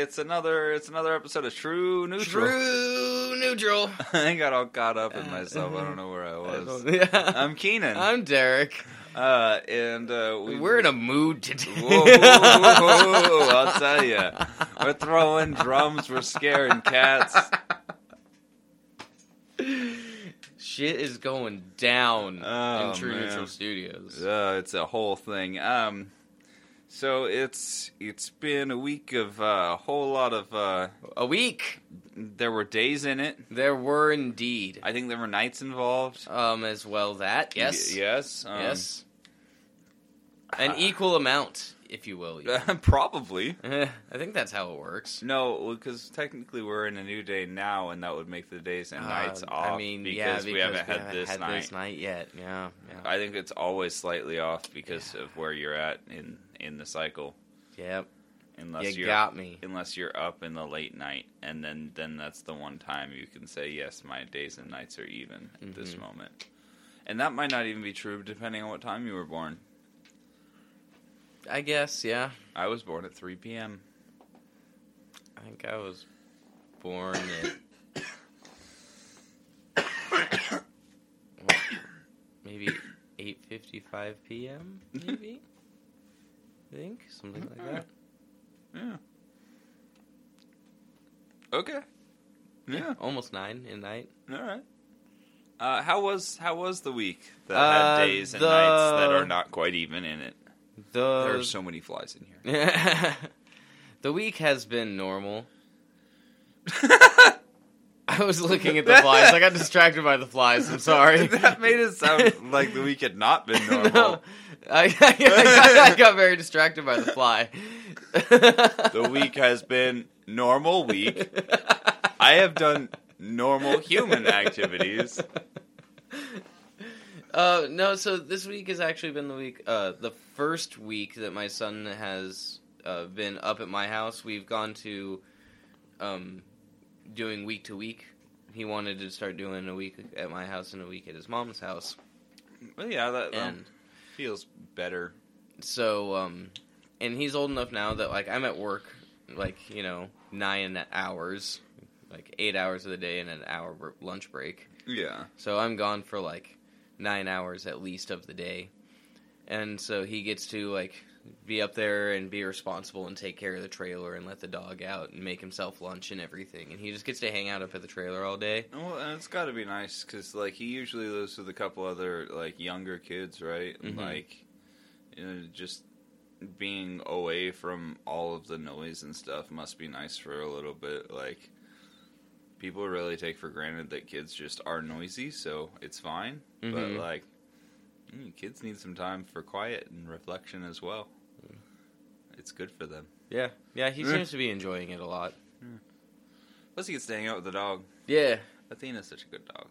it's another it's another episode of True Neutral. True neutral. I got all caught up in myself. I don't know where I was. yeah. I'm Keenan, I'm Derek. uh, and uh, we, We're in a mood today. Whoa, whoa, whoa, I'll tell you, we're throwing drums, we're scaring cats. Shit is going down Oh, in True man. Neutral Studios. Uh, it's a whole thing. Um, so it's it's been a week of a whole lot of. Uh, A week. there were days in it. There were indeed. I think there were nights involved. Um, as well that yes, Y- yes. um, yes, an equal amount, if you will. probably. I think that's how it works. No, because technically we're in a new day now, and that would make the days and nights Uh, off. I mean, because, yeah, because we haven't had this had night. this night yet. Yeah, yeah, I think it's always slightly off because of where you're at in in the cycle. yep. Unless You are got me. Unless you're up in the late night, and then then that's the one time you can say yes, my days and nights are even at this Mhm. moment. And that might not even be true, depending on what time you were born. I guess. Yeah. I was born at 3 p.m. I think I was born at what, maybe eight fifty five p.m. Maybe. I think something like that. Yeah. Okay. Yeah. Almost nine in night. All right. Uh, how was how was the week that Uh, had days and the- nights that are not quite even in it? There are so many flies in here. the week has been normal. I was looking at the flies. I got distracted by the flies. I'm sorry. that made it sound like the week had not been normal. no, I, I, I got very distracted by the fly. The week has been normal week. I have done normal human activities. Uh, no, so this week has actually been the week, uh, the first week that my son has uh, been up at my house. We've gone to um, doing week to week. He wanted to start doing a week at my house and a week at his mom's house. Well, yeah, that And feels better. so, um, and he's old enough now that, like, I'm at work, like, you know, nine hours, like eight hours of the day and an hour lunch break. Yeah. So I'm gone for like nine hours at least of the day. And so he gets to like be up there and be responsible and take care of the trailer and let the dog out and make himself lunch and everything. And he just gets to hang out up at the trailer all day. Well, and it's got to be nice because, like, he usually lives with a couple other like younger kids, right? And, Mhm. Like, you know, just being away from all of the noise and stuff must be nice for a little bit. Like, people really take for granted that kids just are noisy, so it's fine. But Mhm. like, mm, kids need some time for quiet and reflection as well. It's good for them. Yeah. Yeah, he seems to be enjoying it a lot. Plus, he gets to hang out with the dog. Yeah. Athena's such a good dog.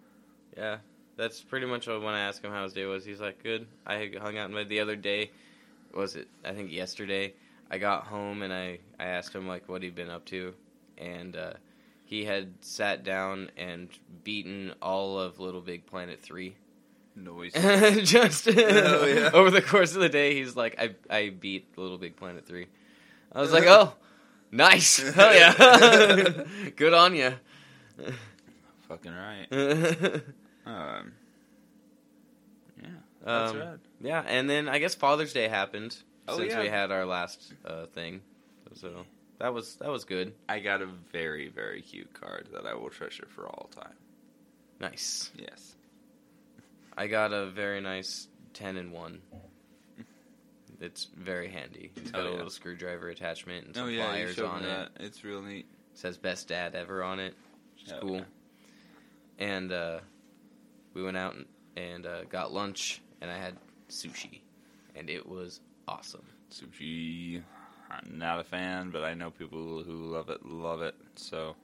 Yeah. That's pretty much what when I asked him how his day was, he's like, good. I hung out with the other day. Was it, I think yesterday, I got home and I, I asked him, like, what he'd been up to. And, uh, he had sat down and beaten all of Little Big Planet 3. Noise. Just Oh, yeah. over the course of the day, he's like, I, I beat Little Big Planet 3. I was like, oh, nice. Hell yeah. Good on you. Fucking right. Um, yeah, that's Um, right. Yeah, and then I guess Father's Day happened Oh, since yeah. we had our last uh, thing. So that was that was good. I got a very, very cute card that I will treasure for all time. Nice. Yes. I got a very nice ten and one. It's very handy. It's got Oh, a little screwdriver attachment and some oh yeah, showed on me it. It's real neat. says best dad ever on it, which is Hell cool. yeah. And uh, we went out and, and uh, got lunch, and I had sushi, and it was awesome. Sushi. I'm not a fan, but I know people who love it. Love it. So,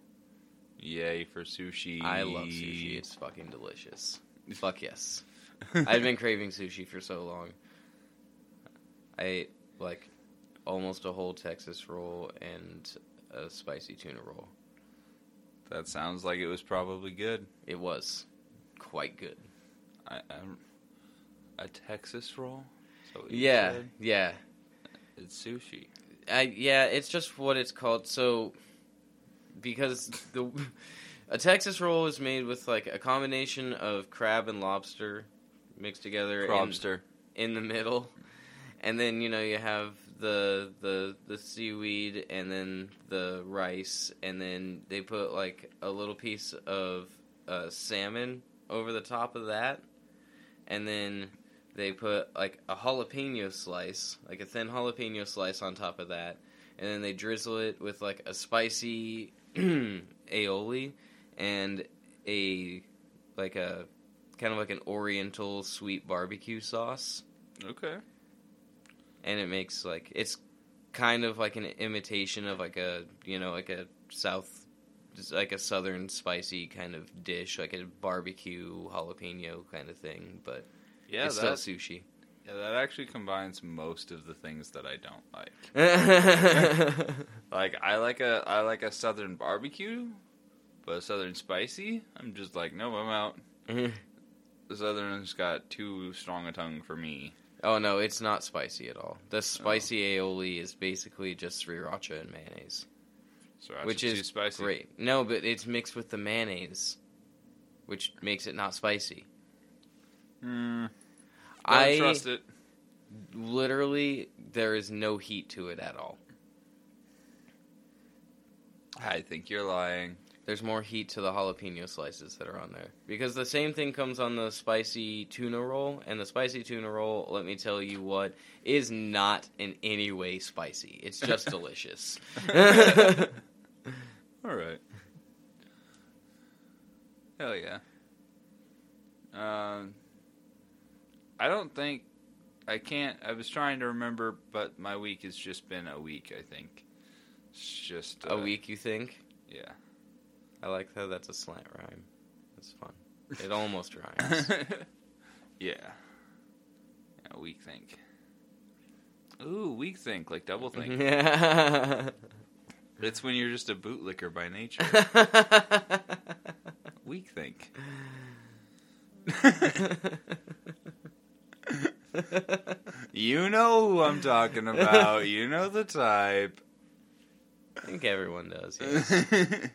yay for sushi. I love sushi. It's fucking delicious. Fuck yes. I've been craving sushi for so long. I ate like almost a whole Texas roll and a spicy tuna roll. That sounds like it was probably good. It was quite good. I, I'm, a Texas roll. Is that what you Yeah, yeah. It's sushi. I yeah, it's just what it's called. So because the a Texas roll is made with like a combination of crab and lobster mixed together in, in the middle, and then you know you have the the the seaweed and then the rice, and then they put like a little piece of uh, salmon over the top of that, and then they put like a jalapeno slice, like a thin jalapeno slice on top of that, and then they drizzle it with like a spicy aioli and a like a kind of like an oriental sweet barbecue sauce Okay. and it makes like it's kind of like an imitation of like a you know like a south like a southern spicy kind of dish like a barbecue jalapeno kind of thing but Yeah, it's that, still sushi yeah, that actually combines most of the things that I don't like. Like I like a I like a southern barbecue, but a southern spicy, I'm just like, no, I'm out. The southern's got too strong a tongue for me. oh no it's not spicy at all the spicy aioli is basically just sriracha and mayonnaise which too is spicy. great no but it's mixed with the mayonnaise which makes it not spicy Mm, I trust it. literally there is no heat to it at all. I think you're lying. There's more heat to the jalapeno slices that are on there because the same thing comes on the spicy tuna roll, and the spicy tuna roll, let me tell you what, is not in any way spicy. It's just delicious. All right. Hell yeah. Um, I don't think I can't. I was trying to remember, but my week has just been a week. I think it's just A uh, week, you think? Yeah. I like how that's a slant rhyme. That's fun. It almost rhymes. yeah. Yeah. Weak think. Ooh, weak think like double think. yeah. it's when you're just a bootlicker by nature. Weak think. You know who I'm talking about. You know the type. I think everyone does. Yes.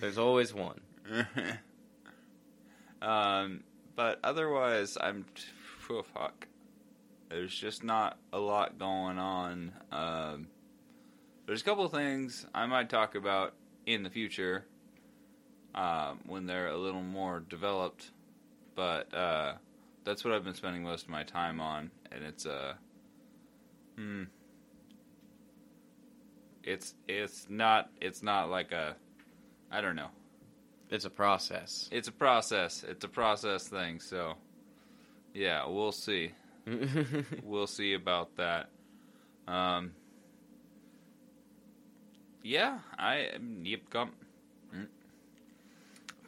There's always one. um, but otherwise, I'm. Oh, fuck. There's just not a lot going on. Um, there's a couple of things I might talk about in the future um, when they're a little more developed. But uh, that's what I've been spending most of my time on, and it's uh, hmm. It's it's not it's not like a, I don't know. It's a process. It's a process. It's a process thing. So, yeah, we'll see. We'll see about that. Um, yeah, I yep. Come. Mm.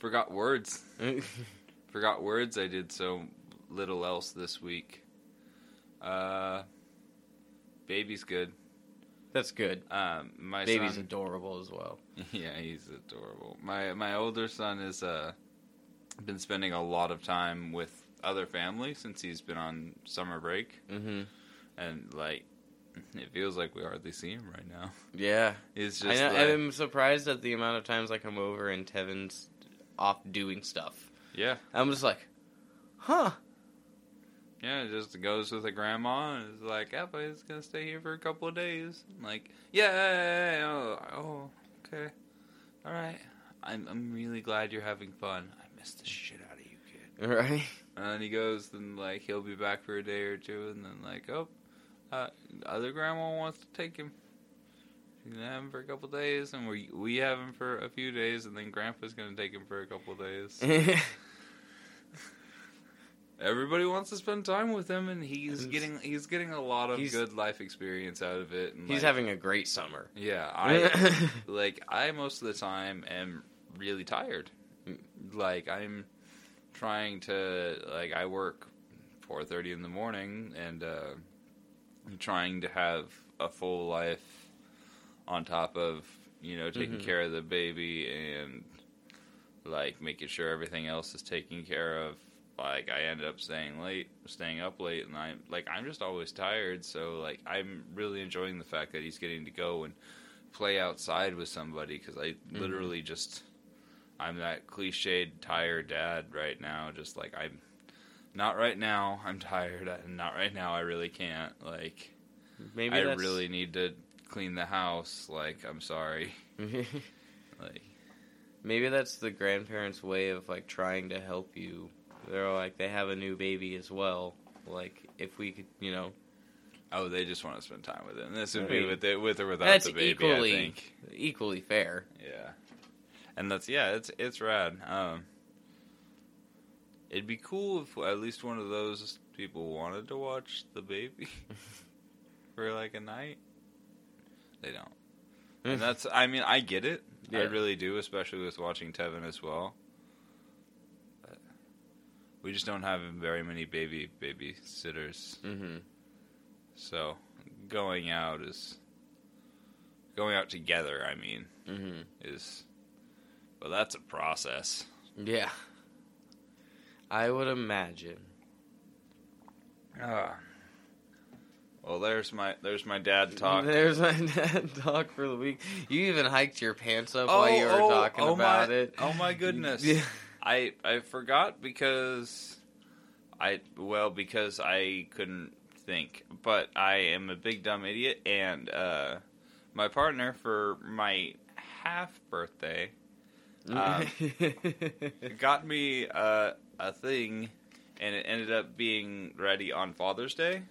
Forgot words. Forgot words. I did so little else this week. Uh, baby's good. That's good. Um, my Baby's son, adorable as well. yeah, he's adorable. My my older son has uh been spending a lot of time with other family since he's been on summer break, hmm and like it feels like we hardly see him right now. Yeah. It's I just know, like, I'm surprised at the amount of times I come over and Tevin's off doing stuff. yeah, I'm just like, huh. Yeah. It just goes with a grandma and it's like, yeah, but he's gonna stay here for a couple of days. I'm like, yeah, oh, oh, okay, all right. I'm I'm really glad you're having fun. I miss the shit out of you, kid. Right? And then he goes, then like he'll be back for a day or two, and then like, oh, uh, other grandma wants to take him. She's gonna have him for a couple days, and we we have him for a few days, and then Grandpa's gonna take him for a couple days. Everybody wants to spend time with him, and he's He's- getting he's getting a lot of good life experience out of it. And He's like, having a great summer. yeah, I like I most of the time am really tired. Like I'm trying to like I work four thirty in the morning and uh, I'm trying to have a full life on top of you know taking Mhm. care of the baby and like making sure everything else is taken care of like I ended up staying late, staying up late, and I'm like I'm just always tired. So like I'm really enjoying the fact that he's getting to go and play outside with somebody because I Mm-hmm. literally just I'm that cliched tired dad right now. Just like I'm not right now. I'm tired. and not right now. I really can't. Like Maybe I that's, really need to clean the house. Like I'm sorry. Like Maybe that's the grandparents' way of like trying to help you. They're like they have a new baby as well. Like if we could, you know, oh, they just want to spend time with it. And this would I be with it with or without that's the baby. equally I think. equally fair. Yeah, and that's yeah, it's it's rad. Um, it'd be cool if at least one of those people wanted to watch the baby for like a night. They don't, and that's. I mean, I get it. I really do, especially with watching Tevin as well. We just don't have very many baby babysitters, hmm so going out is going out together. I mean, hmm is well that's a process Yeah. I would imagine. ah well there's my there's my dad talk There's my dad talk for the week. You even hiked your pants up while you were talking about my, it. oh my goodness Yeah. I i forgot because i well because i couldn't think but i am a big dumb idiot and uh my partner for my half birthday Um, got me uh, a thing, and it ended up being ready on Father's Day.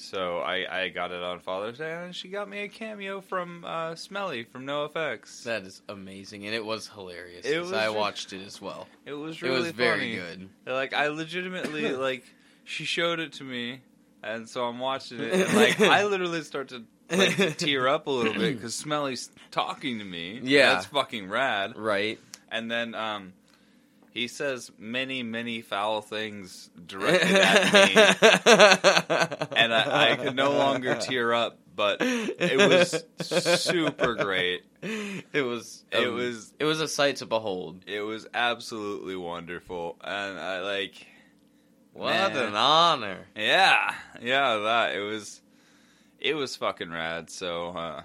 So I, I got it on Father's Day, and she got me a cameo from uh, Smelly from NoFX. that is amazing, and it was hilarious. It 'cause was I re- watched it as well. It was It really was very funny. good. Like I legitimately like she showed it to me, and so I'm watching it, and like I literally start to like to tear up a little bit because Smelly's talking to me. Yeah. that's fucking rad. Right. And then um, he says many, many foul things directed at me, and I, I could no longer tear up. But it was super great. It was. It um, was It was a sight to behold. it was absolutely wonderful, and I like What Man. an honor! yeah, yeah. That it was it was fucking rad. So uh,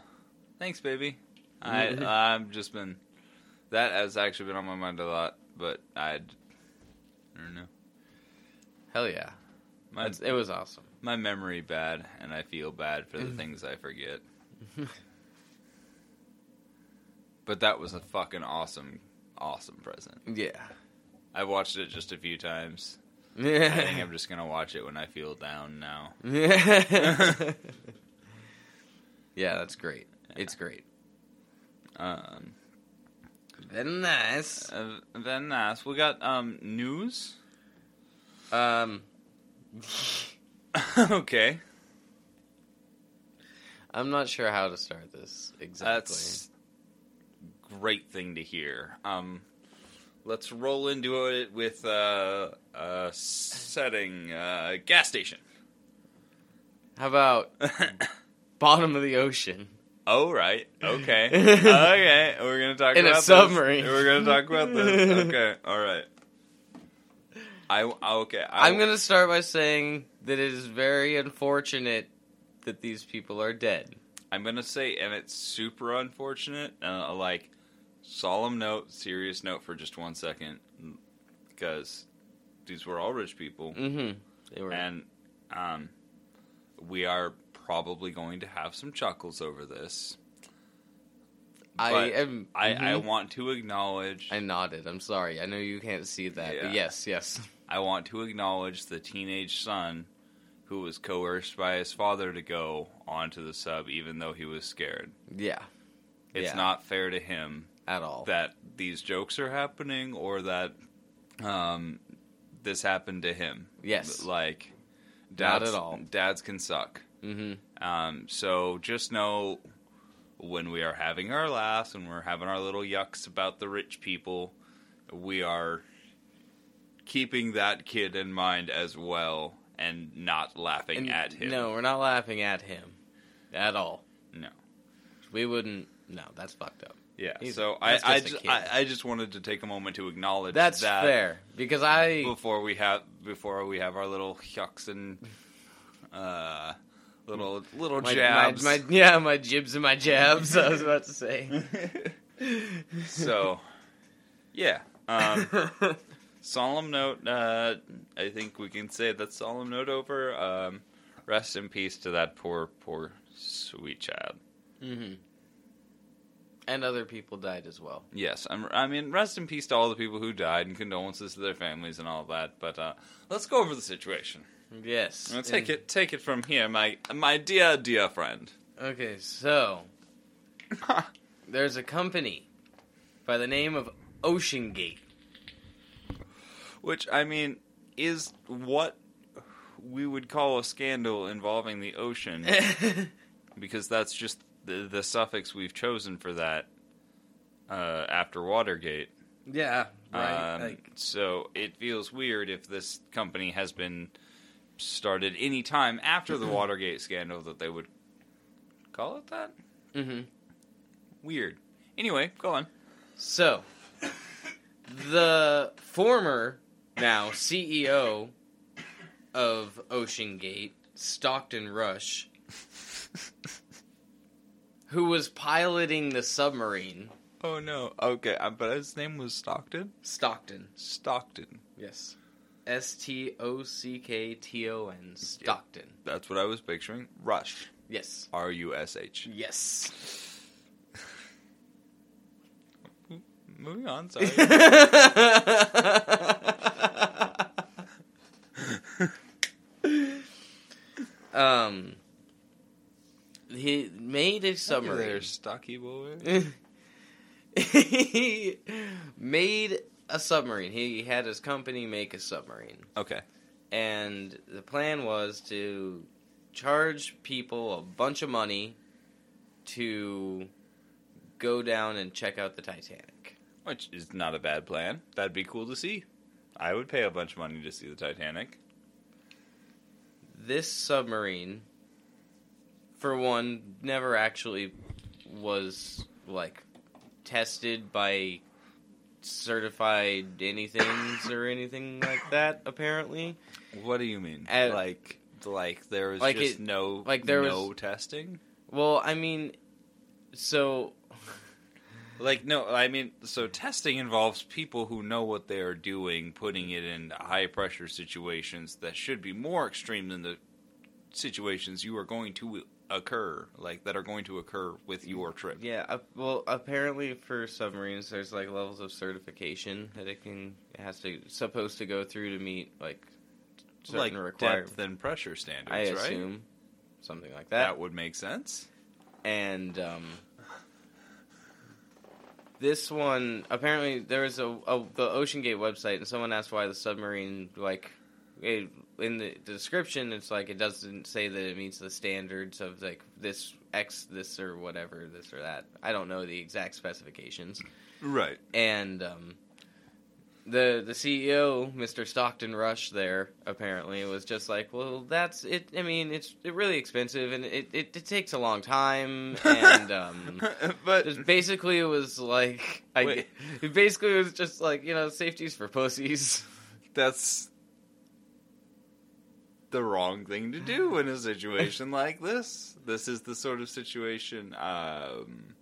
thanks, baby. I I've just been that has actually been on my mind a lot, but I'd I don't know. Hell yeah! My it was awesome. my memory bad, and I feel bad for the things I forget. but that was a fucking awesome, awesome present. Yeah. I've watched it just a few times. Yeah. I think I'm just gonna watch it when I feel down now. yeah, that's great. It's great. Um, Very nice. uh, then nice. We got um news. Um, okay, I'm not sure how to start this exactly. that's great thing to hear. Um, let's roll into it with uh, uh setting uh gas station. How about bottom of the ocean? Oh right, okay, okay. We're gonna talk In a about this. submarine. We're gonna talk about this. Okay, all right. I okay. I, I'm gonna start by saying that it is very unfortunate that these people are dead. I'm gonna say, and it's super unfortunate. Uh, like solemn note, serious note for just one second, because these were all rich people, Mm-hmm. They were. and um, we are probably going to have some chuckles over this. I but am. I, I mhm. want to acknowledge. I nodded. I'm sorry. I know you can't see that, Yeah. but yes, yes. I want to acknowledge the teenage son who was coerced by his father to go onto the sub, even though he was scared. Yeah. It's Yeah. not fair to him At all. that these jokes are happening or that um, this happened to him. Yes. Like, Not at all. Dads can suck. Mm-hmm. Um, so just know when we are having our laughs and we're having our little yucks about the rich people, we are keeping that kid in mind as well and not laughing And at him. No, we're not laughing at him. At all. No. We wouldn't. No, that's fucked up. Yeah. He's- so I I just a just, kid. I I just wanted to take a moment to acknowledge That's that fair because I before we have before we have our little yucks and uh little little my, jabs. My, my, yeah, my jibs and my jabs. I was about to say. so yeah. Um, solemn note. Uh, I think we can say that solemn note over. Um, rest in peace to that poor, poor, sweet child. hmm And other people died as well. Yes, I'm, I mean, rest in peace to all the people who died, and condolences to their families and all that. But uh, let's go over the situation. Yes. Now, take And- it, take it from here, my my dear, dear friend. Okay, so there's a company by the name of OceanGate. Which I mean is what we would call a scandal involving the ocean, because that's just the, the suffix we've chosen for that uh, after Watergate. yeah, right. Um, like, so it feels weird if this company has been started any time after the Watergate scandal that they would call it that. hmm Weird. Anyway, go on. So, the former, now CEO of OceanGate, Stockton Rush, who was piloting the submarine, Oh no. Okay, uh, but his name was Stockton. Stockton, Stockton. yes, S T O C K T O N, Stockton, That's what I was picturing. Rush. yes, R U S H. yes. Moving on. Sorry. um, he made a There, submarine. stocky boy. he made a submarine. He had his company make a submarine. Okay. And the plan was to charge people a bunch of money to go down and check out the Titanic. Which is not a bad plan. That'd be cool to see. I would pay a bunch of money to see the Titanic. This submarine, for one, never actually was like tested by certified anythings or anything like that. Apparently, What do you mean? Uh, like, like there was like just it- no, like there no was- testing. well, I mean, so Like no, I mean, so testing involves people who know what they are doing, putting it in high pressure situations that should be more extreme than the situations you are going to occur, like that are going to occur with your trip. yeah, uh, well, apparently for submarines, there's like levels of certification that it can it has to supposed to go through to meet like certain like requirements. depth and pressure standards, I right? assume something like that that. would make sense. and um, this one apparently there was a, a the OceanGate website, and someone asked why the submarine like it, in the description it's like it doesn't say that it meets the standards of like this X this or whatever this or that. I don't know the exact specifications, Right. and um, the the CEO, Mr. Stockton Rush, there apparently was just like, well, that's it. I mean, it's it really expensive and it, it, it takes a long time, and um, but basically it was like, I it basically it was just like you know, safety's for pussies. that's the wrong thing to do in a situation like this. This is the sort of situation. Um,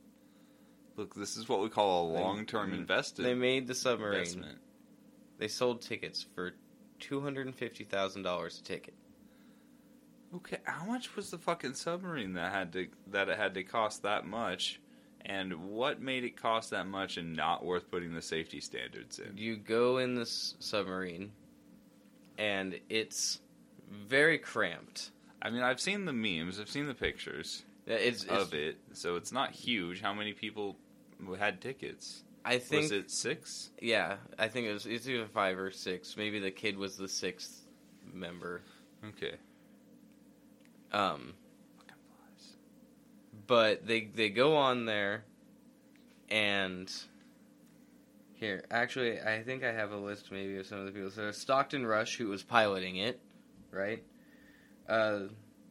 look, this is what we call a long-term investment. They made the submarine. investment. They sold tickets for two hundred and fifty thousand dollars a ticket. Okay, how much was the fucking submarine that had to that it had to cost that much? And what made it cost that much and not worth putting the safety standards in? You go in this submarine, and it's very cramped. I mean, I've seen the memes, I've seen the pictures It's, it's of it, so it's not huge. How many people had tickets? I think was it six? yeah, I think it was it's either five or six. Maybe the kid was the sixth member. Okay. Um, but they they go on there, and here actually I think I have a list maybe of some of the people. So Stockton Rush, who was piloting it, right? Uh,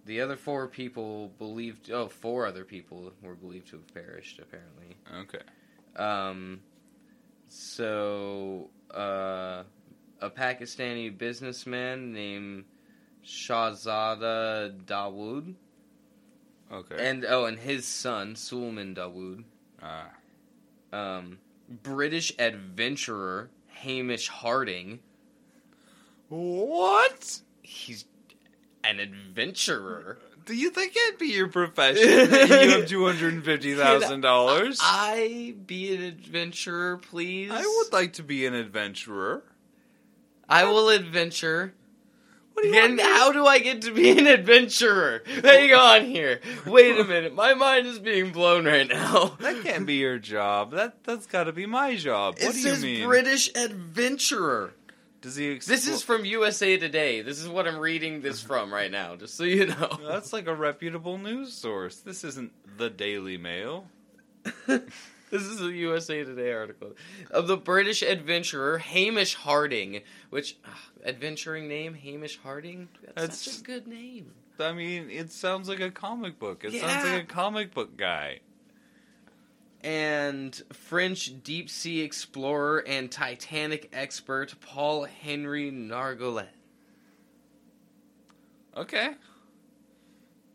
the other four people believed. Oh, four other people were believed to have perished. Apparently, Okay. Um, so uh, a Pakistani businessman named Shahzada Dawood, Okay. and oh, and his son Suleman Dawood. Ah. Um, British adventurer Hamish Harding. what? He's an adventurer. Do you think it'd be your profession? that you have two hundred and fifty thousand dollars. I be an adventurer, please. I would like to be an adventurer. I will adventure. What do you And want me to- how do I get to be an adventurer? Hang on here. Wait a minute. My mind is being blown right now. That can't be your job. That that's got to be my job. It What do you mean? British adventurer. Does he? Expl- This is from USA Today. This is what I'm reading this from right now, just so you know. That's like a reputable news source. This isn't the Daily Mail. this is a USA Today article of the British adventurer Hamish Harding, which ugh, adventuring name Hamish Harding. That's, That's- such a good name. I mean, it sounds like a comic book. It sounds like a comic book guy. And French deep sea explorer and Titanic expert Paul Henry Nargeolet. Okay.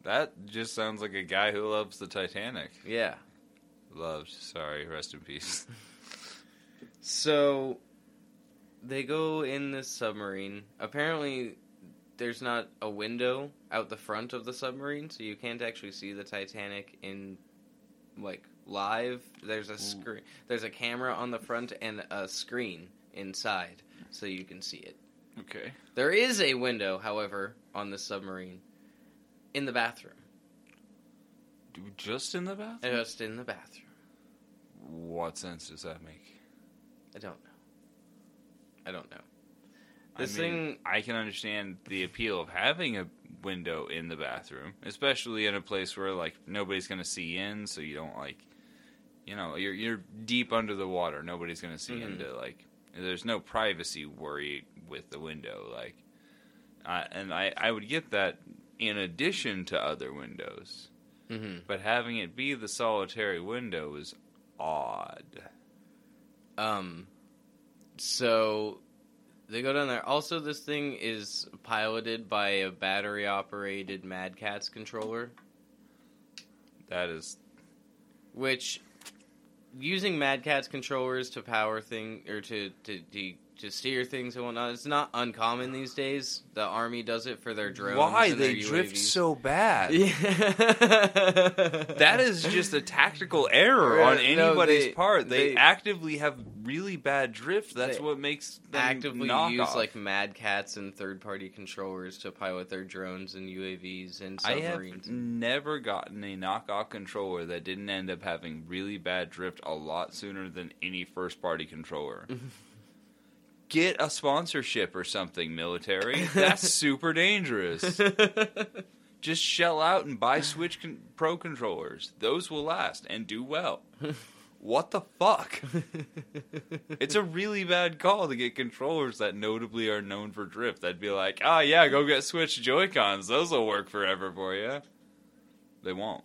That just sounds like a guy who loves the Titanic. Yeah. Loved. Sorry. Rest in peace. So they go in this submarine. Apparently, there's not a window out the front of the submarine, so you can't actually see the Titanic in like live. There's a screen. There's a camera on the front and a screen inside, so you can see it. Okay. There is a window, however, on the submarine in the bathroom. Do- Just in the bathroom? Just in the bathroom. What sense does that make? I don't know. I don't know. I This mean, thing I can understand the appeal of having a window in the bathroom, especially in a place where like nobody's gonna see in, so you don't like, you know, you're you're deep under the water. Nobody's gonna see Mhm. into like. There's no privacy worry with the window, like, uh, and I I would get that in addition to other windows, hmm but having it be the solitary window is odd. Um, so they go down there. Also, this thing is piloted by a battery operated Mad Catz controller, That is which using Mad Catz controllers to power thing or to to to, to steer things and whatnot. It's not uncommon these days. The army does it for their drones. why they drift so bad. Yeah. That is just a tactical error on Right, no, anybody's they- part. They, they- actively have really bad drift. That's what makes them actively use off. like Mad Catz and third party controllers to pilot their drones and UAVs and submarines. I have never gotten a knockoff controller that didn't end up having really bad drift a lot sooner than any first party controller. Get a sponsorship or something, military. That's super dangerous. Just shell out and buy Switch con- Pro controllers. Those will last and do well. What the fuck? It's a really bad call to get controllers that notably are known for drift. I'd be like, ah, yeah, go get Switch Joy Cons. Those will work forever for you. They won't.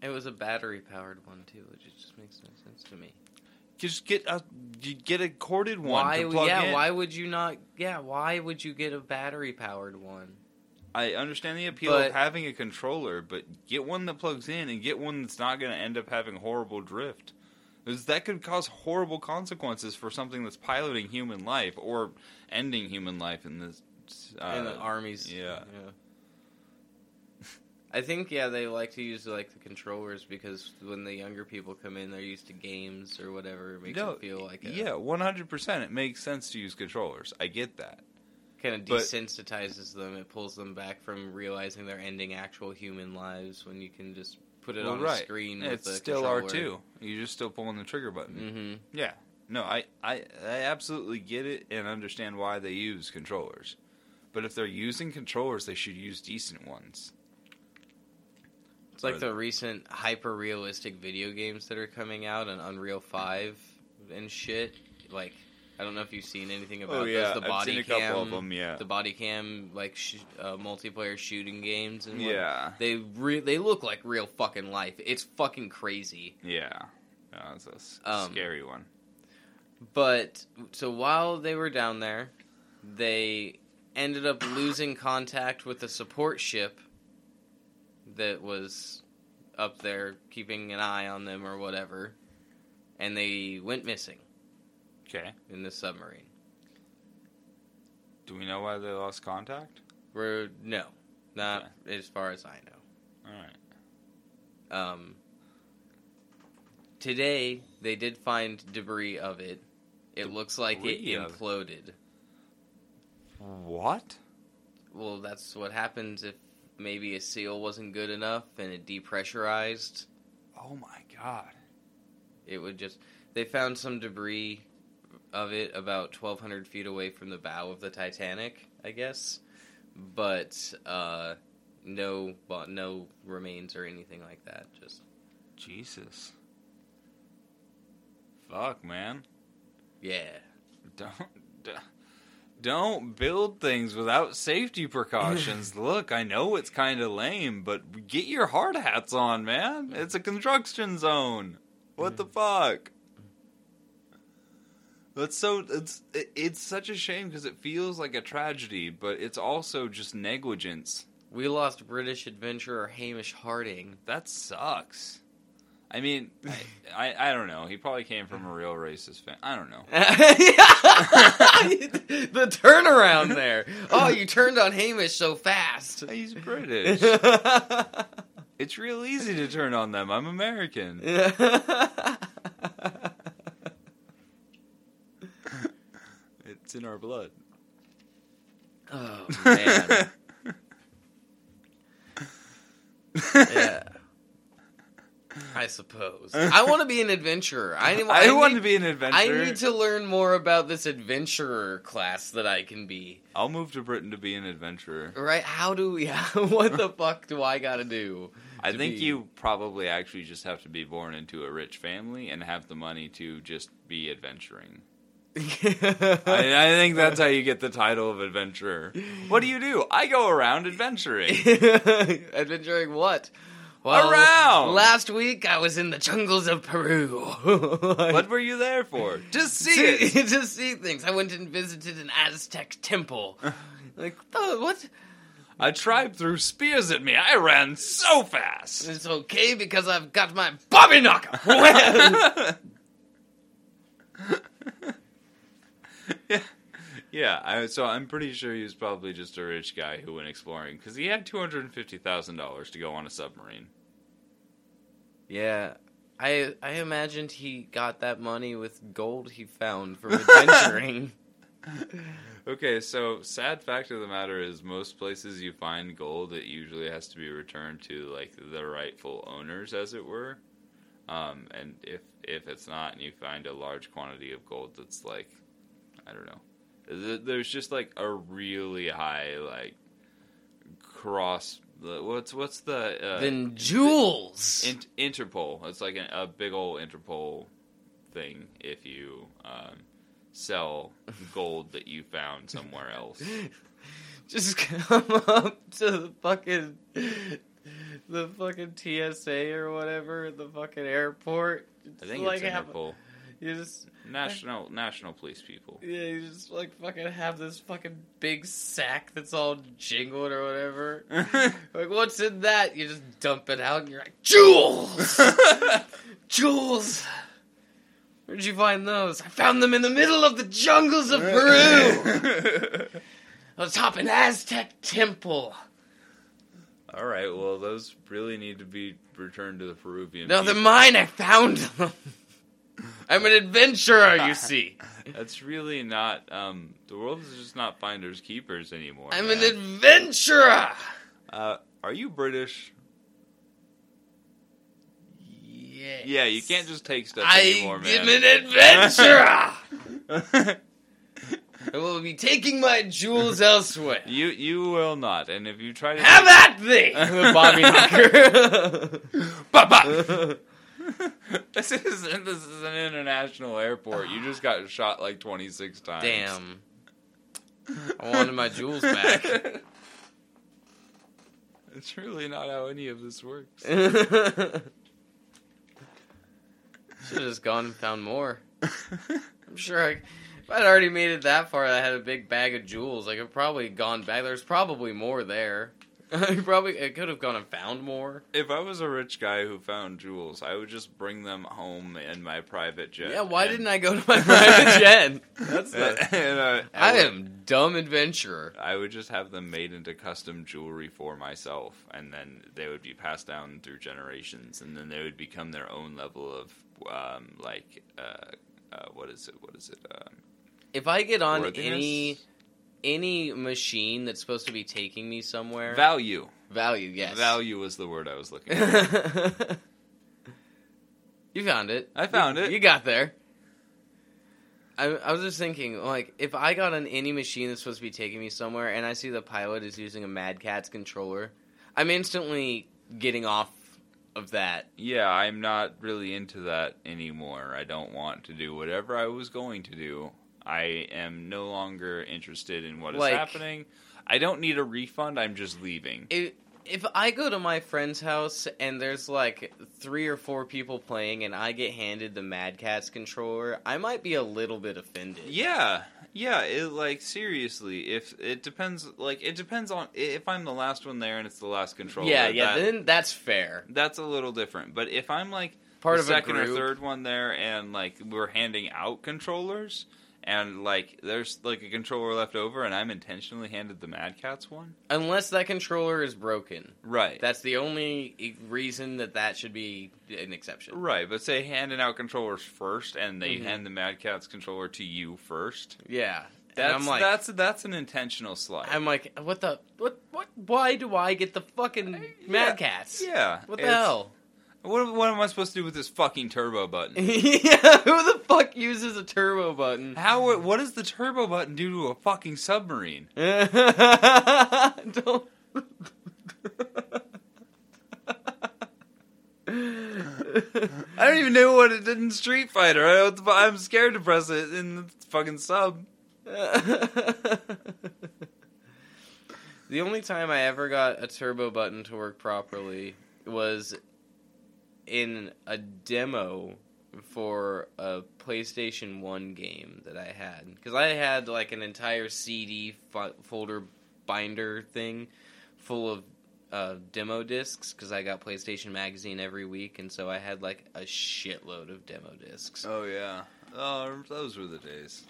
it was a battery powered one too, which just makes no sense to me. Just get a you get a corded one Why? Yeah. in. Why would you not? Yeah. Why would you get a battery powered one? I understand the appeal But- of having a controller, but get one that plugs in and get one that's not going to end up having horrible drift. Because that could cause horrible consequences for something that's piloting human life or ending human life in this. Uh, in the armies. yeah. I think yeah they like to use like the controllers because when the younger people come in, they're used to games or whatever. It makes No, it feel like a, yeah, one hundred percent. It makes sense to use controllers. I get that. kind of desensitizes them. It pulls them back from realizing they're ending actual human lives when you can just put it well, on right. a screen. it's still R two. You're just still pulling the trigger button. Mm-hmm. Yeah. No, I, I I absolutely get it and understand why they use controllers. But if they're using controllers, they should use decent ones. It's like the recent hyper realistic video games that are coming out on Unreal Five and shit. Like I don't know if you've seen anything about oh yeah, those. The I've body seen a cam, couple of them. Yeah. the body cam like sh- uh, multiplayer shooting games and what- yeah. They re- they look like real fucking life. It's fucking crazy. Yeah. No, that's a s- Um, scary one. But so while they were down there, they ended up losing contact with the support ship that was up there keeping an eye on them or whatever, and they went missing Okay. in the submarine. Do we know why they lost contact? We're no, not as far as I know. All right. Um, today they did find debris of it. It looks like it Debris of it? imploded. What? Well, that's what happens if maybe a seal wasn't good enough and it depressurized. Oh my god. It would just. They found some debris of it about 1,200 feet away from the bow of the Titanic, I guess. But uh, no, no remains or anything like that. Just Jesus. Fuck, man. yeah. Don't don't build things without safety precautions. Look, I know it's kind of lame, but get your hard hats on, man. It's a construction zone. What the fuck? That's so it's it, it's such a shame because it feels like a tragedy, but it's also just negligence. We lost British adventurer Hamish Harding. That sucks. I mean, I, I I don't know. He probably came from a real racist fan. I don't know. the turnaround there. Oh, you turned on Hamish so fast. He's British. It's real easy to turn on them. I'm American. It's in our blood. oh man. Yeah. I suppose. I want to be an adventurer. I, I, I want need- to be an adventurer. I need to learn more about this adventurer class that I can be. I'll move to Britain to be an adventurer. Right? How do we? what the fuck do I got to do? I think be- you probably actually just have to be born into a rich family and have the money to just be adventuring. I, I think that's how you get the title of adventurer. What do you do? I go around adventuring. Adventuring what? Well, Around. Last week I was in the jungles of Peru. what were you there for? To see it. to see things. I went and visited an Aztec temple. like, oh, what? A tribe threw spears at me. I ran so fast. It's okay because I've got my Bobby knocker. yeah, yeah. I, so I'm pretty sure he was probably just a rich guy who went exploring because he had two hundred and fifty thousand dollars to go on a submarine. yeah, I I imagined he got that money with gold he found from adventuring. Okay, so sad fact of the matter is most places you find gold, it usually has to be returned to like the rightful owners, as it were. Um, and if if it's not, and you find a large quantity of gold that's like, I don't know, there's just like a really high like cross. What's what's the uh, then jewels. In- Interpol. It's like an, a big old Interpol thing if you um, sell gold that you found somewhere else. Just come up to the fucking the fucking TSA or whatever, the fucking airport. I think like it's have, Interpol. You just National national police people. yeah, you just like fucking have this fucking big sack that's all jingled or whatever. like what's in that? You just dump it out and you're like jewels, jewels. Where'd you find those? I found them in the middle of the jungles of Peru, atop an Aztec temple. All right. Well, those really need to be returned to the Peruvian. No, they're mine. I found them. I'm an adventurer, you see. That's really not. Um, the world is just not finders keepers anymore. I'm an adventurer. Uh, are you British? Yes. Yeah, you can't just take stuff I anymore, am an adventurer. I will be taking my jewels elsewhere. you you will not, and if you try to Have at thee, Bobby Knocker. Baba! this is this is an international airport. You just got shot like twenty six times. Damn. I wanted my jewels back. It's really not how any of this works. Should have just gone and found more. I'm sure I, if I'd already made it that far, I had a big bag of jewels. I could probably gone back. There's probably more there. I probably I could have gone and found more. If I was a rich guy who found jewels, I would just bring them home in my private jet. Yeah, why and- didn't I go to my private jet? That's the, and, uh, I would- am dumb adventurer. I would just have them made into custom jewelry for myself, and then they would be passed down through generations, and then they would become their own level of, um, like, uh, uh, what is it? What is it? Um, If I get on worthiness? any any machine that's supposed to be taking me somewhere, value. value, yes, Value was the word I was looking for. you found it. I found You- it. You got there. I, I was just thinking, like, if I got on any machine that's supposed to be taking me somewhere, and I see the pilot is using a Mad Catz controller, I'm instantly getting off of that. yeah, I'm not really into that anymore. I don't want to do whatever I was going to do. I am no longer interested in what is Like- happening. I don't need a refund. I'm just leaving. If, if I go to my friend's house and there's like three or four people playing, and I get handed the Mad Catz controller, I might be a little bit offended. Yeah, yeah. It like seriously, if it depends, like it depends on if I'm the last one there and it's the last controller. yeah, yeah. that- Then that's fair. that's a little different. But if I'm like Part the of second a or group. third one there, and like we're handing out controllers, and like there's like a controller left over, and I'm intentionally handed the Mad Catz one, Unless that controller is broken. right? That's the only reason that that should be an exception. Right, but say handing out controllers first, and they Mhm. hand the Mad Catz controller to you first. Yeah. And That's I'm like, that's that's an intentional slight. I'm like, what the, what, what, why do I get the fucking Mad Catz? yeah. What the hell? What, what am I supposed to do with this fucking turbo button? yeah, who the fuck uses a turbo button? How? What does the turbo button do to a fucking submarine? Don't. I don't even know what it did in Street Fighter. I don't, I'm scared to press it in the fucking sub. the only time I ever got a turbo button to work properly was in a demo for a PlayStation 1 game that I had. Because I had like an entire CD fo- folder binder thing full of uh, demo discs because I got PlayStation Magazine every week, and so I had like a shitload of demo discs. Oh yeah. Oh, those were the days.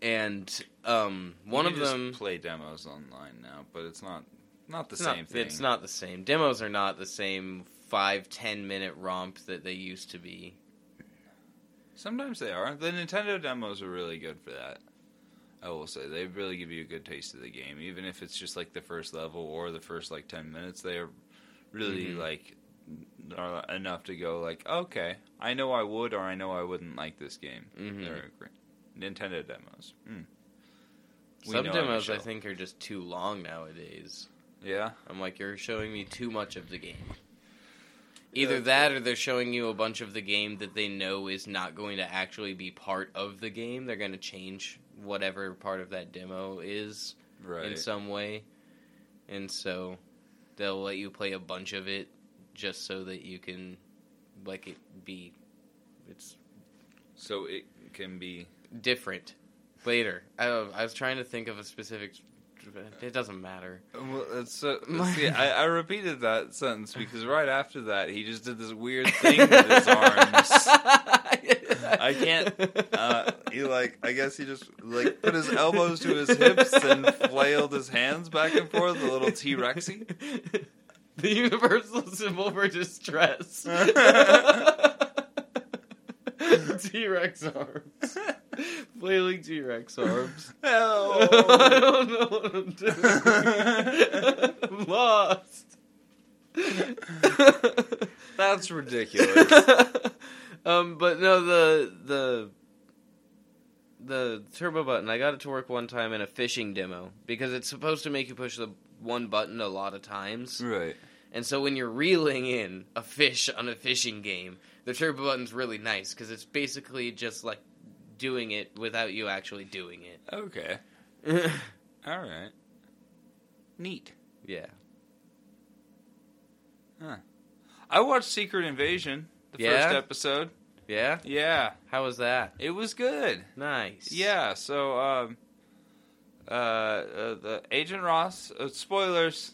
And um, one of them. play demos online now, but it's not not the It's same not, thing. It's not the same. Demos are not the same five ten minute romp that they used to be. Sometimes they are. The Nintendo demos are really good for that. I will say they really give you a good taste of the game, even if it's just like the first level or the first like ten minutes. They are really Mhm. like are enough to go like, okay, I know I would or I know I wouldn't like this game. Mhm. They're great. Nintendo demos. Mm. Some demos I think are just too long nowadays. Yeah. I'm like, you're showing me too much of the game. Either that or they're showing you a bunch of the game that they know is not going to actually be part of the game. They're going to change whatever part of that demo is Right. in some way. And so they'll let you play a bunch of it just so that you can like it be it's so it can be different later. I, I was trying to think of a specific. It doesn't matter. Well, it's uh, see, I, I repeated that sentence because right after that he just did this weird thing with his arms. I can't. Uh, he like, I guess he just like put his elbows to his hips and flailed his hands back and forth, a little T Rexy. the universal symbol for distress. T Rex arms. Flailing T Rex arms. Hell. I don't know what I'm doing. I'm lost. That's ridiculous. um, but no, the the the turbo button. I got it to work one time in a fishing demo because it's supposed to make you push the one button a lot of times. right. And so when you're reeling in a fish on a fishing game, the turbo button's really nice because it's basically just like doing it without you actually doing it. Okay. All right. Neat. yeah. Huh. I watched Secret Invasion, the Yeah? first episode. Yeah. Yeah, How was that? it was good. Nice. Yeah, so um, uh, uh, the Agent Ross. Uh, spoilers,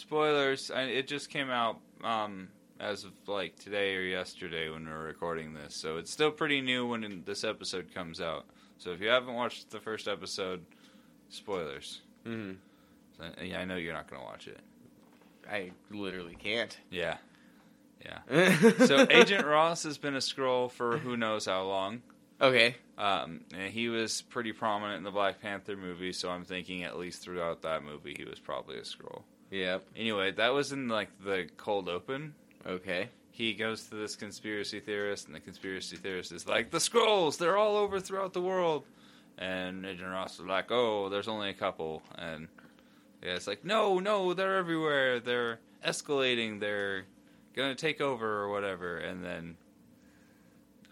spoilers. I, it just came out um, as of like today or yesterday when we are recording this, so it's still pretty new when this episode comes out. So if you haven't watched the first episode, spoilers. hmm So, yeah, I know you're not gonna watch it. I literally can't. Yeah. Yeah. So Agent Ross has been a Skrull for who knows how long. Okay. Um, and he was pretty prominent in the Black Panther movie, so I'm thinking at least throughout that movie he was probably a Skrull. Yep. Anyway, that was in like the cold open. Okay. He goes to this conspiracy theorist, and the conspiracy theorist is like, "The Skrulls, they're all over throughout the world." And Agent Ross is like, "Oh, there's only a couple." And the guy's like, "No, no, they're everywhere. They're escalating. They're gonna take over or whatever." And then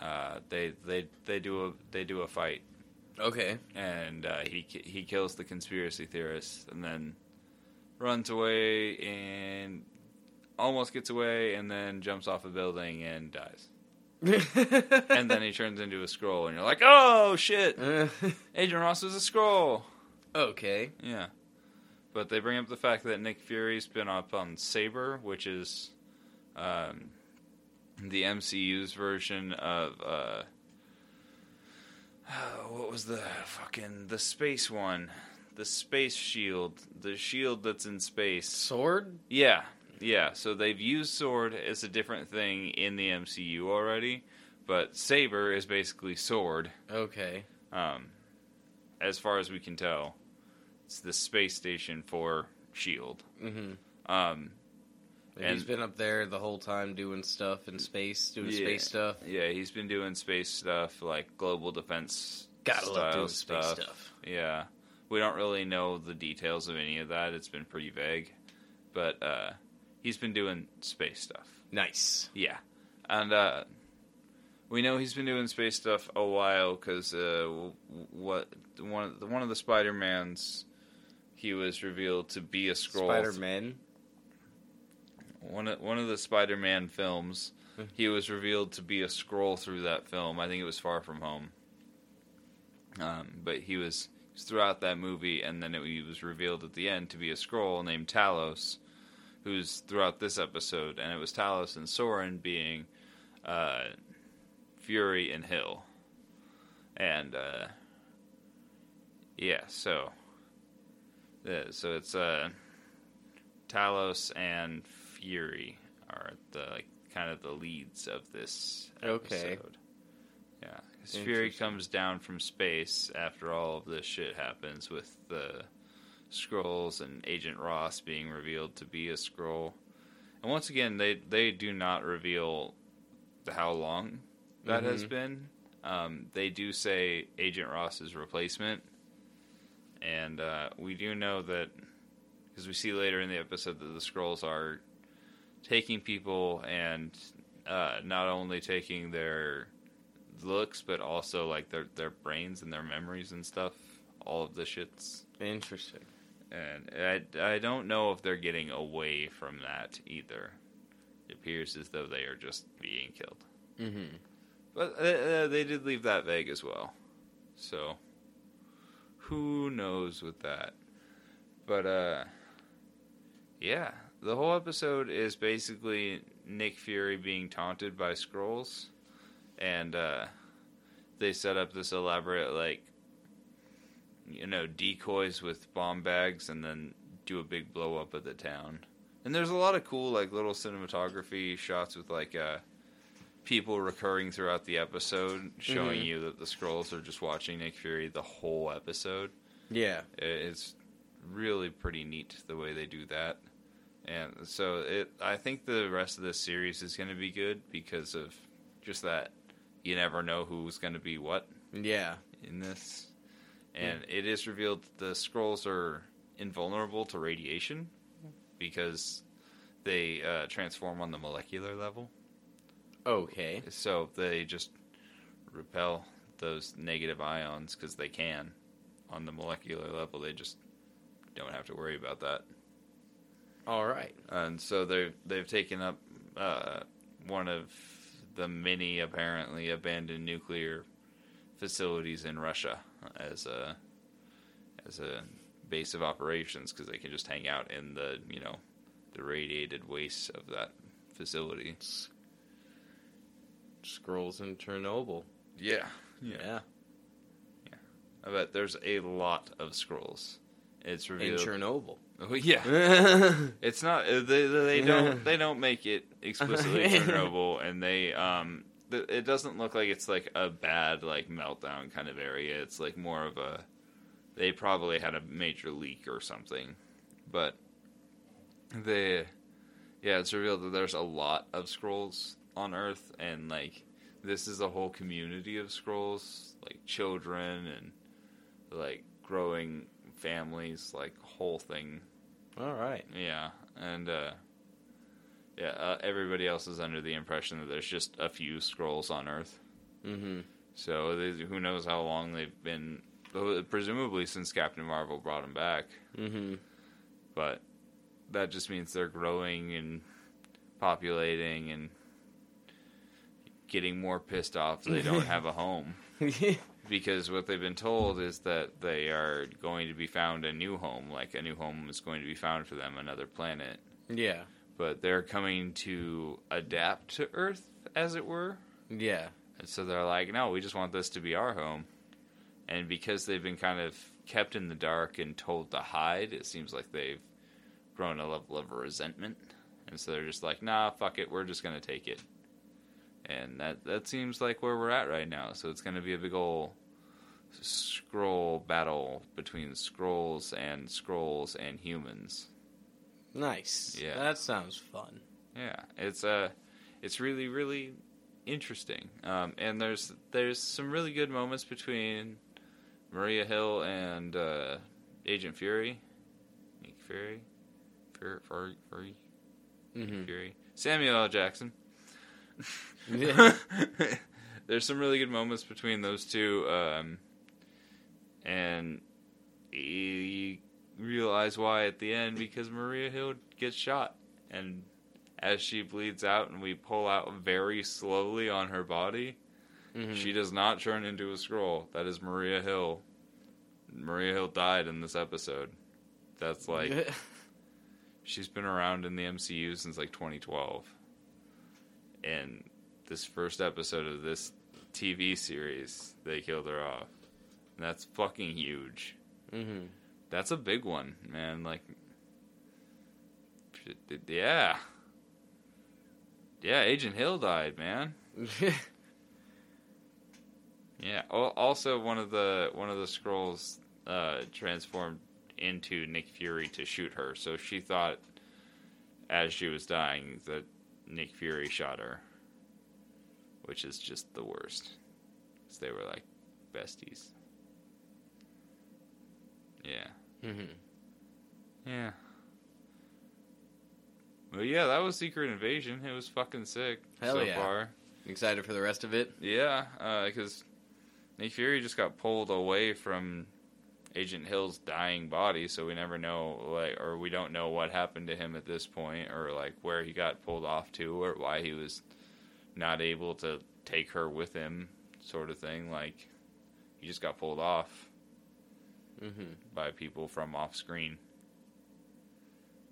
uh, they they they do a they do a fight, Okay. and uh, he he kills the conspiracy theorist, and then runs away and almost gets away, and then jumps off a building and dies. and then he turns into a Skrull, and you're like, "Oh shit! Adrian Ross is a Skrull." okay. Yeah, but they bring up the fact that Nick Fury's been up on Saber, which is um, the MCU's version of uh, what was the fucking the space one, the space shield, the shield that's in space. Sword. Yeah, yeah. So they've used sword as a different thing in the MCU already, but saber is basically sword. Okay. Um, as far as we can tell, it's the space station for Shield. Mm-hmm. Um, He's And- been up there the whole time doing stuff in space, doing Yeah. space stuff. yeah, he's been doing space stuff like global defense. Gotta love style doing space stuff. Yeah, we don't really know the details of any of that. It's been pretty vague, but uh, he's been doing space stuff. Nice. Yeah, and uh, we know he's been doing space stuff a while because uh, what one of the, one of the Spider Mans, he was revealed to be a Skrull. Spider Man. One of one of the Spider Man films, he was revealed to be a Skrull through that film. I think it was Far From Home. Um, but he was throughout that movie, and then it, was revealed at the end to be a Skrull named Talos, who's throughout this episode, and it was Talos and Soren being uh, Fury and Hill, and uh, yeah, so yeah, so it's uh, Talos and Fury are the like kind of the leads of this Okay. episode. Yeah, 'cause Fury comes down from space after all of this shit happens with the Skrulls and Agent Ross being revealed to be a Skrull. And once again, they they do not reveal how long that has Mhm. been. Um, they do say Agent Ross's replacement, and uh, we do know that because we see later in the episode that the Skrulls are taking people and uh, not only taking their looks but also like their their brains and their memories and stuff. All of the shits Interesting. and I, I don't know if they're getting away from that either. It appears as though they are just being killed. Mm-hmm. But uh, uh, they did leave that vague as well. So, who knows with that? But, uh, yeah. The whole episode is basically Nick Fury being taunted by Skrulls. And, uh, they set up this elaborate, like, you know, decoys with bomb bags and then do a big blow up of the town. And there's a lot of cool, like, little cinematography shots with, like, uh, people recurring throughout the episode, showing Mhm. you that the Skrulls are just watching Nick Fury the whole episode. Yeah. It's really pretty neat the way they do that. And so it I think the rest of this series is going to be good because of just that you never know who's going to be what Yeah. in this. And it is revealed that the Skrulls are invulnerable to radiation because they uh, transform on the molecular level. Okay. So they just repel those negative ions because they can. On the molecular level, they just don't have to worry about that. All right. And so they've they've taken up uh, one of the many apparently abandoned nuclear facilities in Russia as a as a base of operations because they can just hang out in the you know the radiated waste of that facility. Skrulls in Chernobyl. Yeah, Yeah. yeah. I bet there's a lot of Skrulls. It's revealed In. Chernobyl. Oh, yeah, it's not. uh, They they don't they don't make it explicitly Chernobyl, and they um. It doesn't look like it's like a bad like meltdown kind of area. It's like more of a. They probably had a major leak or something, but they, yeah, it's revealed that there's a lot of Skrulls on Earth, and like this is a whole community of Skrulls, like children and like growing families, like whole thing All right. yeah, and uh, yeah, uh, everybody else is under the impression that there's just a few Skrulls on Earth. Mm-hmm. So they, who knows how long they've been? Presumably since Captain Marvel brought them back, Mm-hmm. but that just means they're growing and populating and getting more pissed off they don't have a home. Because what they've been told is that they are going to be found a new home, like a new home is going to be found for them, another planet. yeah. but they're coming to adapt to Earth, as it were. Yeah. And so they're like, no, we just want this to be our home. And because they've been kind of kept in the dark and told to hide, it seems like they've grown a level of resentment. And so they're just like, nah, fuck it, we're just going to take it. And that, that seems like where we're at right now. So it's going to be a big old Skrull battle between Skrulls and Skrulls and humans. Nice. Yeah. That sounds fun. Yeah, it's uh, it's really really interesting. Um, and there's there's some really good moments between Maria Hill and uh, Agent Fury, Nick Fury, Fury, Fury, Fury, Mm-hmm. Fury, Samuel L. Jackson. Yeah. there's some really good moments between those two, um, and you realize why at the end because Maria Hill gets shot, and as she bleeds out, and we pull out very slowly on her body, Mhm. she does not turn into a Skrull. That is Maria Hill. Maria Hill died in this episode. That's like she's been around in the MCU since like 2012. And this first episode of this TV series, they killed her off. And that's fucking huge. mm-hmm. That's a big one, man. Like, yeah. Yeah, Agent Hill died, man. Yeah. Al- Also, one of the one of the Skrulls uh, transformed into Nick Fury to shoot her. So she thought, as she was dying, that Nick Fury shot her, which is just the worst. 'Cause they were like besties. Yeah. mm-hmm. Yeah. Well, yeah, that was Secret Invasion. It was fucking sick Hell so yeah. far. Excited for the rest of it? Yeah, because Nick Fury just got pulled away from Agent Hill's dying body, so we never know, like, or we don't know what happened to him at this point, or like where he got pulled off to, or why he was not able to take her with him, sort of thing. Like, he just got pulled off Mm-hmm. by people from off screen.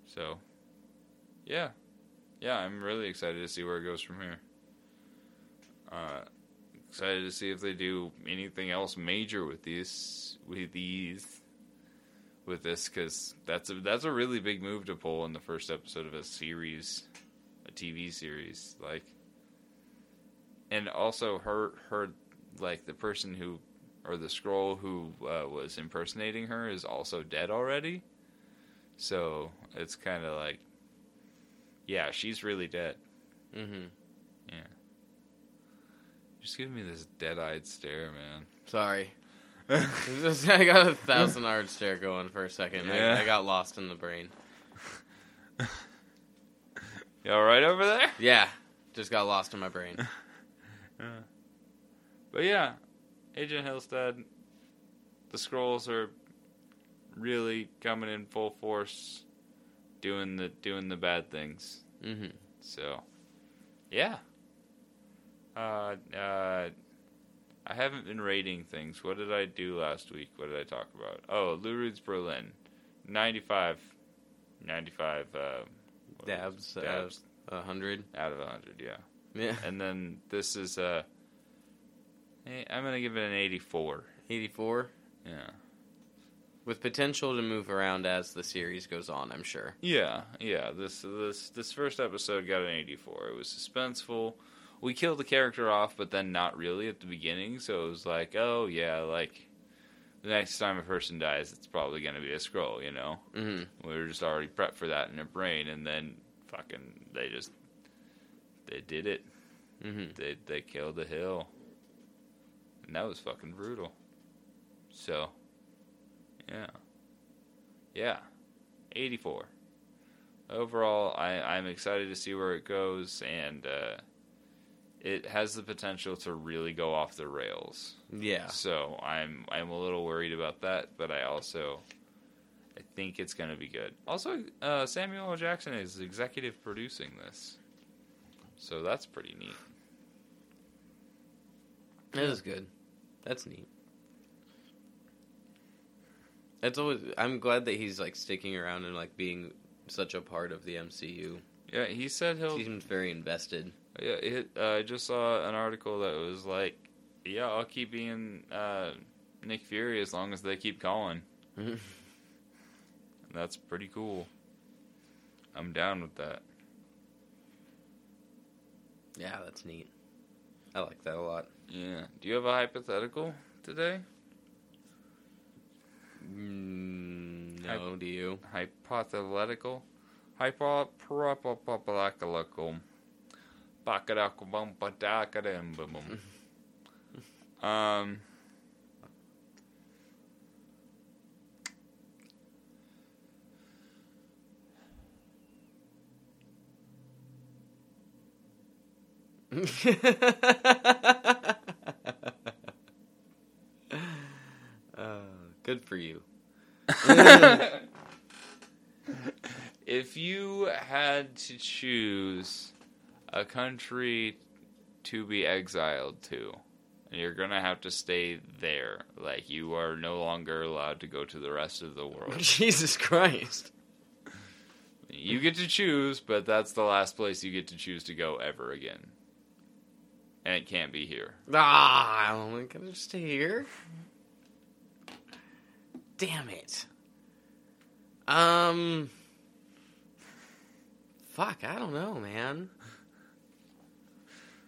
So, yeah, yeah, I'm really excited to see where it goes from here. Uh, excited to see if they do anything else major with these, with these, with this, because that's a that's a really big move to pull in the first episode of a series, a TV series, like, and also her her like the person who or the Skrull who uh, was impersonating her is also dead already. So it's kind of like, yeah, she's really dead. Mm-hmm. Just give me this dead-eyed stare, man. Sorry. I got a thousand yard stare going for a second. Yeah. I, I got lost in the brain. You all right over there? Yeah, just got lost in my brain. But yeah, Agent Hillstead, the Skrulls are really coming in full force, doing the doing the bad things. Mm-hmm. So, yeah, Uh, uh, I haven't been rating things. What did I do last week? What did I talk about? Oh, Lurid's Berlin, 95, 95 uh, Dabs, uh, dabs A hundred. out of hundred. Yeah, Yeah. and then this is uh, hey, I'm gonna give it an 84. Eighty-four. Yeah. With potential to move around as the series goes on, I'm sure. Yeah, yeah. This this this first episode got an 84. It was suspenseful. We killed the character off, but then not really at the beginning. So it was like, oh yeah, like the next time a person dies, it's probably gonna be a Skrull. You know, hmm we were just already prepped for that in our brain, and then fucking they just they did it. hmm They they killed the hill, and that was fucking brutal. So, yeah, yeah, eighty four. Overall, I I'm excited to see where it goes, and uh, it has the potential to really go off the rails. Yeah. So I'm I'm a little worried about that, but I also I think it's going to be good. Also, uh, Samuel L. Jackson is executive producing this, so that's pretty neat. That is good. That's neat. That's always. I'm glad that he's like sticking around and like being such a part of the MCU. Yeah, he said he'll. He seems very invested. Yeah, it, uh, I just saw an article that was like, "Yeah, I'll keep being uh, Nick Fury as long as they keep calling." Mhm. That's pretty cool. I'm down with that. yeah, that's neat. I like that a lot. Yeah. Do you have a hypothetical today? Mm, no, do you? hypothetical, hypothetical, um. uh, good for you. if you had to choose a country to be exiled to, and you're gonna have to stay there, like you are no longer allowed to go to the rest of the world. Jesus Christ. you get to choose, but that's the last place you get to choose to go ever again. And it can't be here. Ah, I'm only gonna stay here. Damn it. Um. Fuck, I don't know, man.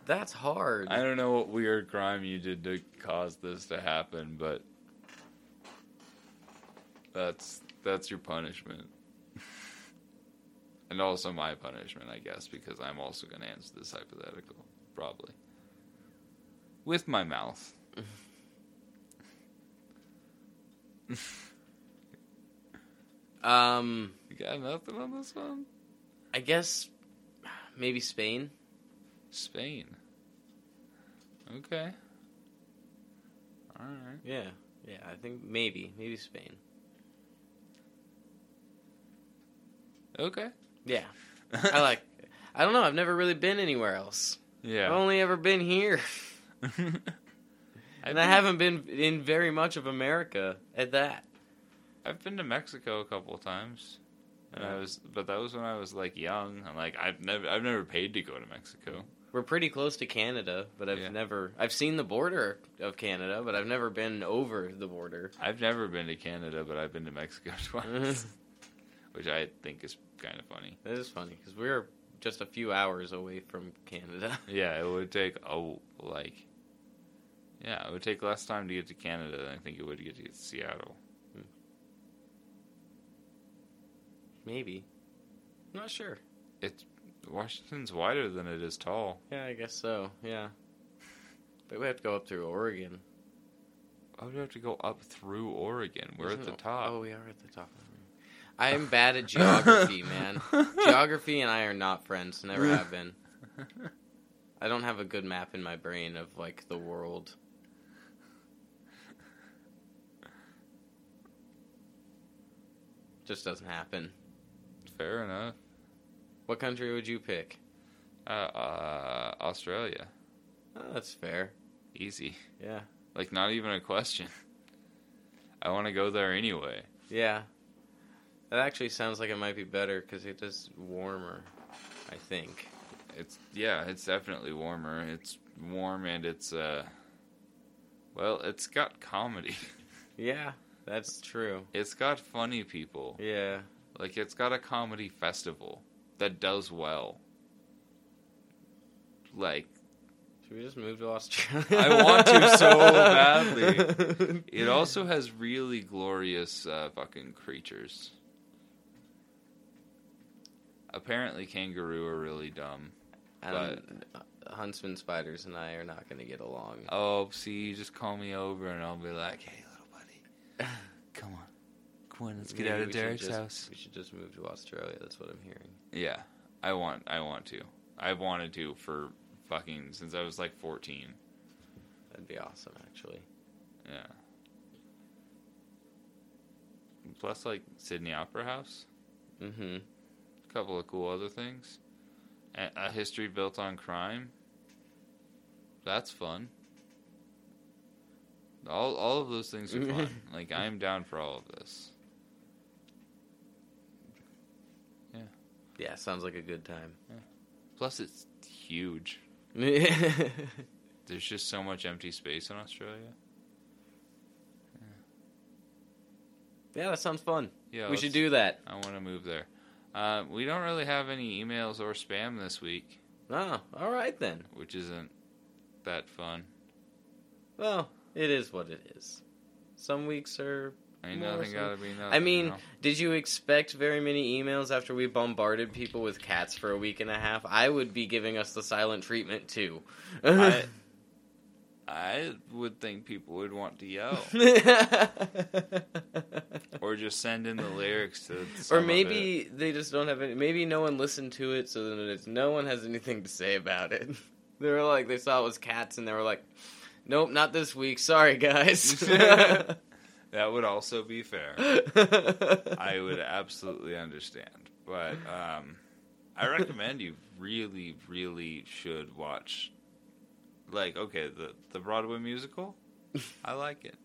That's hard. I don't know what weird crime you did to cause this to happen, but that's that's your punishment. and also my punishment, I guess, because I'm also going to answer this hypothetical, probably. With my mouth. Um, You got nothing on this one? I guess maybe Spain. Spain. Okay. Alright. Yeah, yeah. I think maybe, maybe Spain. Okay. Yeah, I like. I don't know. I've never really been anywhere else. Yeah. I've only ever been here, I've and I haven't been in very much of America at that. I've been to Mexico a couple of times, and I was, but that was when I was like young. And like I've never, I've never paid to go to Mexico. We're pretty close to Canada, but I've Yeah. never. I've seen the border of Canada, but I've never been over the border. I've never been to Canada, but I've been to Mexico twice, mm-hmm. which I think is kind of funny. That is funny because we're just a few hours away from Canada. Yeah, it would take oh like, yeah, it would take less time to get to Canada than I think it would to get to Seattle. Hmm. Maybe. I'm not sure. It's Washington's wider than it is tall. Yeah, I guess so. Yeah. But we have to go up through Oregon. I would have to go up through Oregon. We're at Isn't the it- top. Oh, we are at the top. I am bad at geography, man. Geography and I are not friends. Never have been. I don't have a good map in my brain of like the world. Just doesn't happen. Fair enough. What country would you pick? Uh, uh, Australia. Oh, that's fair. Easy. Yeah. Like not even a question. I want to go there anyway. Yeah. That actually sounds like it might be better because it is warmer, I think. It's yeah, it's definitely warmer. It's warm and it's uh well, it's got comedy. Yeah, that's true. It's got funny people. Yeah. Like it's got a comedy festival that does well. Like Should we just move to Australia? I want to so badly. it also has really glorious uh, fucking creatures. Apparently kangaroo are really dumb. And uh, huntsman spiders and I are not going to get along. Oh, see, you just call me over and I'll be like, "Hey, little buddy, come on, come on, let's get Maybe out of we should Derek's just- house." We should just move to Australia. That's what I'm hearing. Yeah, I want, I want to. I've wanted to for fucking since I was like fourteen. That'd be awesome, actually. Yeah. Plus, like Sydney Opera House, Mm-hmm. a couple of cool other things, a, a history built on crime. That's fun. All all of those things are fun. like I am down for all of this. Yeah, sounds like a good time. Plus, it's huge. There's just so much empty space in Australia. Yeah, that sounds fun. Yeah, we should do that. I want to move there. Uh, we don't really have any emails or spam this week, Oh, all right then. which isn't that fun. Well, it is what it is. Some weeks are. Ain't More nothing gotta be nothing. I mean, you know? did you expect very many emails after we bombarded people with cats for a week and a half? I would be giving us the silent treatment too. I, I would think people would want to yell or just send in the lyrics to. or maybe they just don't have any. Maybe no one listened to it, so then it's, no one has anything to say about it. They were like, they saw it was cats, and they were like, "Nope, not this week. Sorry, guys." that would also be fair. I would absolutely understand, but um, I recommend you really, really should watch. Like, okay, the the Broadway musical, I like it.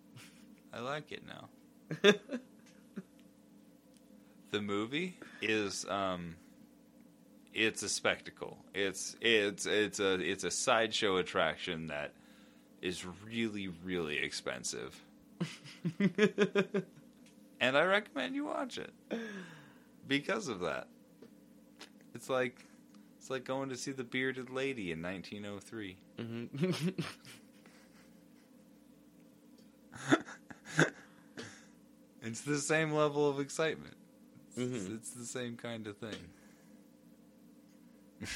I like it now. The movie is um, it's a spectacle. It's it's it's a it's a sideshow attraction that is really really expensive, and I recommend you watch it because of that. It's like it's like going to see the bearded lady in 1903. Mhm. It's the same level of excitement. It's, Mhm. it's the same kind of thing.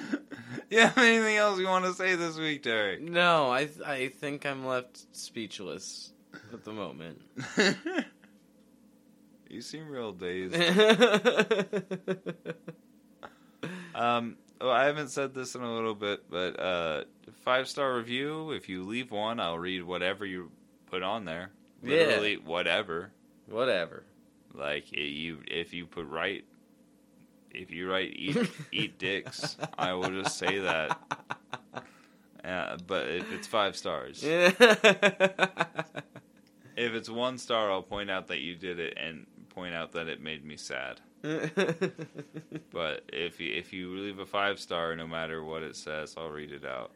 yeah, anything else you want to say this week, Derek? no, I th- I think I'm left speechless at the moment. you seem real dazed. Um, well, I haven't said this in a little bit, but uh, five star review. If you leave one, I'll read whatever you put on there. Yeah. Literally, whatever. Whatever. Like you, if you put right, if you write eat eat dicks, I will just say that. Uh, but if it's five stars, if it's one star, I'll point out that you did it and point out that it made me sad. But if you, if you leave a five star, no matter what it says, I'll read it out.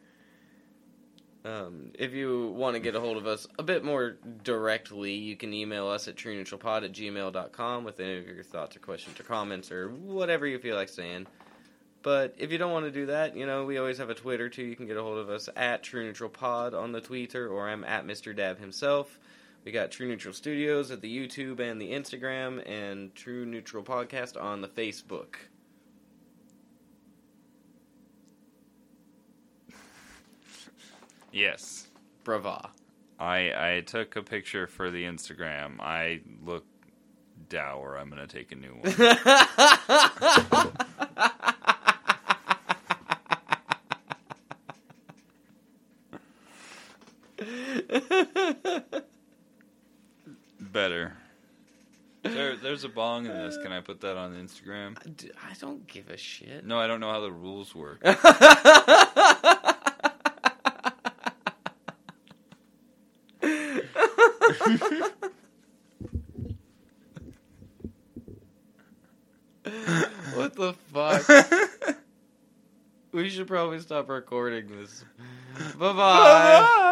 Um, if you want to get a hold of us a bit more directly, you can email us at trueneutralpod at gmail.com with any of your thoughts or questions or comments or whatever you feel like saying. But if you don't want to do that, you know, we always have a Twitter too. You can get a hold of us at True Neutral Pod on the Twitter, or I'm at Mr. Dab himself. We got True Neutral Studios at the YouTube and the Instagram, and True Neutral Podcast on the Facebook. Yes, Brava. I I took a picture for the Instagram. I look dour. I'm gonna take a new one. Better. There, there's a bong in this. Can I put that on Instagram? I don't give a shit. No, I don't know how the rules work. what the fuck? we should probably stop recording this. Bye bye.